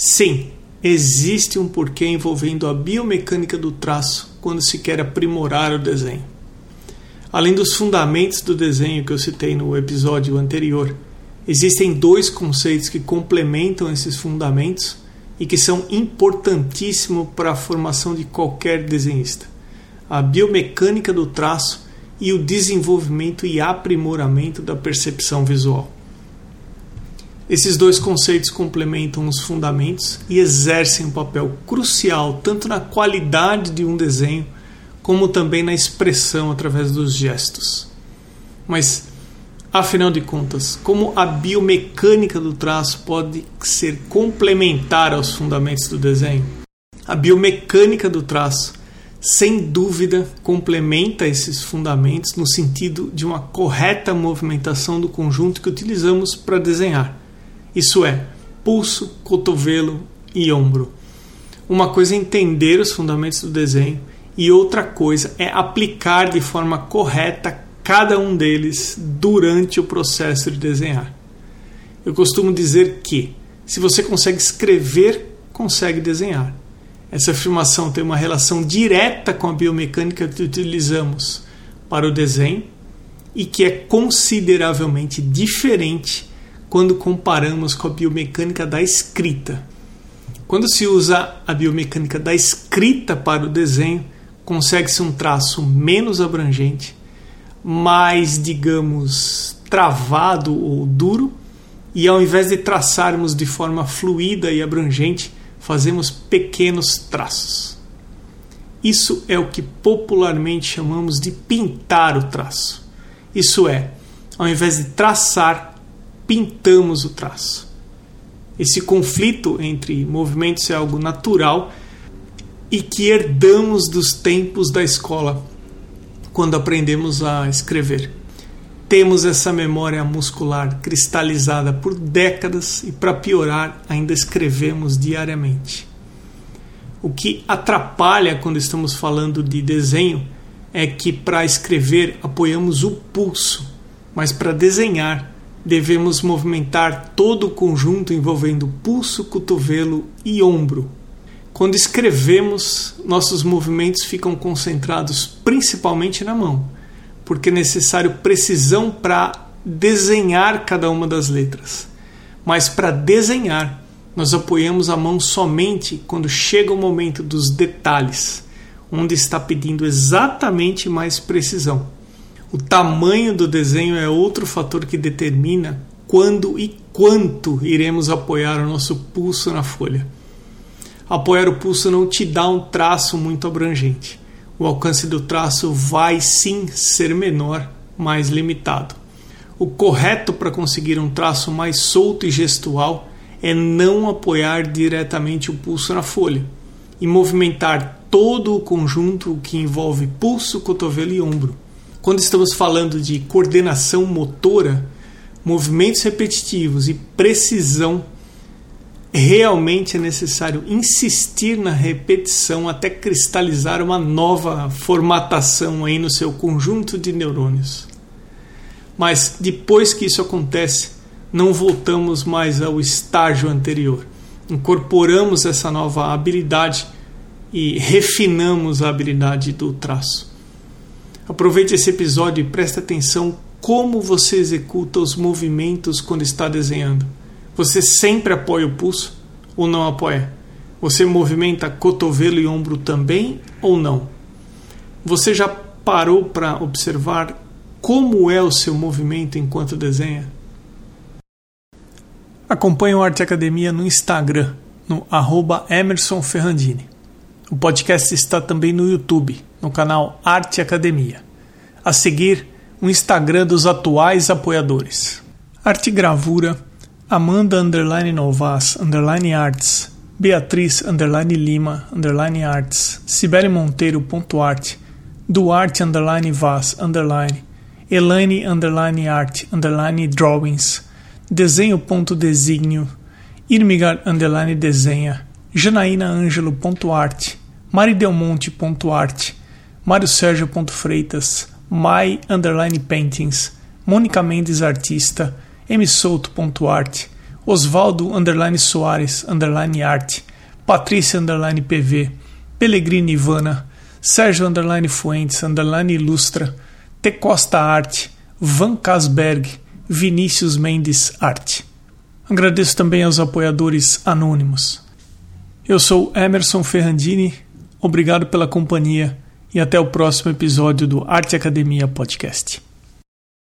Sim, existe um porquê envolvendo a biomecânica do traço quando se quer aprimorar o desenho. Além dos fundamentos do desenho que eu citei no episódio anterior, existem dois conceitos que complementam esses fundamentos e que são importantíssimos para a formação de qualquer desenhista: a biomecânica do traço e o desenvolvimento e aprimoramento da percepção visual. Esses dois conceitos complementam os fundamentos e exercem um papel crucial tanto na qualidade de um desenho como também na expressão através dos gestos. Mas, afinal de contas, como a biomecânica do traço pode ser complementar aos fundamentos do desenho? A biomecânica do traço sem dúvida, complementa esses fundamentos no sentido de uma correta movimentação do conjunto que utilizamos para desenhar. Isso é, pulso, cotovelo e ombro. Uma coisa é entender os fundamentos do desenho e outra coisa é aplicar de forma correta cada um deles durante o processo de desenhar. Eu costumo dizer que, se você consegue escrever, consegue desenhar. Essa afirmação tem uma relação direta com a biomecânica que utilizamos para o desenho e que é consideravelmente diferente quando comparamos com a biomecânica da escrita. Quando se usa a biomecânica da escrita para o desenho, consegue-se um traço menos abrangente, mais, digamos, travado ou duro, e ao invés de traçarmos de forma fluida e abrangente, fazemos pequenos traços. Isso é o que popularmente chamamos de pintar o traço. Isso é, ao invés de traçar, pintamos o traço. Esse conflito entre movimentos é algo natural e que herdamos dos tempos da escola, quando aprendemos a escrever. Temos essa memória muscular cristalizada por décadas e, para piorar, ainda escrevemos diariamente. O que atrapalha quando estamos falando de desenho é que, para escrever, apoiamos o pulso, mas para desenhar, devemos movimentar todo o conjunto envolvendo pulso, cotovelo e ombro. Quando escrevemos, nossos movimentos ficam concentrados principalmente na mão porque é necessário precisão para desenhar cada uma das letras. Mas para desenhar, nós apoiamos a mão somente quando chega o momento dos detalhes, onde está pedindo exatamente mais precisão. O tamanho do desenho é outro fator que determina quando e quanto iremos apoiar o nosso pulso na folha. Apoiar o pulso não te dá um traço muito abrangente o alcance do traço vai sim ser menor, mais limitado. O correto para conseguir um traço mais solto e gestual é não apoiar diretamente o pulso na folha e movimentar todo o conjunto que envolve pulso, cotovelo e ombro. Quando estamos falando de coordenação motora, movimentos repetitivos e precisão realmente é necessário insistir na repetição até cristalizar uma nova formatação aí no seu conjunto de neurônios. Mas depois que isso acontece, não voltamos mais ao estágio anterior. Incorporamos essa nova habilidade e refinamos a habilidade do traço. Aproveite esse episódio e preste atenção como você executa os movimentos quando está desenhando você sempre apoia o pulso ou não apoia? Você movimenta cotovelo e ombro também ou não? Você já parou para observar como é o seu movimento enquanto desenha? Acompanhe o Arte Academia no Instagram, no arroba Emerson Ferrandini. O podcast está também no YouTube, no canal Arte Academia. A seguir, o Instagram dos atuais apoiadores. Arte Gravura Amanda underline Novas underline Arts, Beatriz underline Lima underline Arts, Sibeli Monteiro ponto arte, Duarte underline Vaz underline, Elaine underline Art underline Drawings, Desenho ponto Desígnio, Irmigar underline Desenha, Janaína Ângelo ponto arte, Mari Delmonte ponto arte, Mário Sérgio Freitas, Mai underline Paintings, Mônica Mendes Artista, msouto.art, Osvaldo underline Soares underline arte, Patrícia underline PV, Pellegrini Ivana, Sérgio underline Fuentes underline Ilustra, T Costa Arte, Van Casberg, Vinícius Mendes Arte. Agradeço também aos apoiadores anônimos. Eu sou Emerson Ferrandini, obrigado pela companhia e até o próximo episódio do Arte Academia Podcast.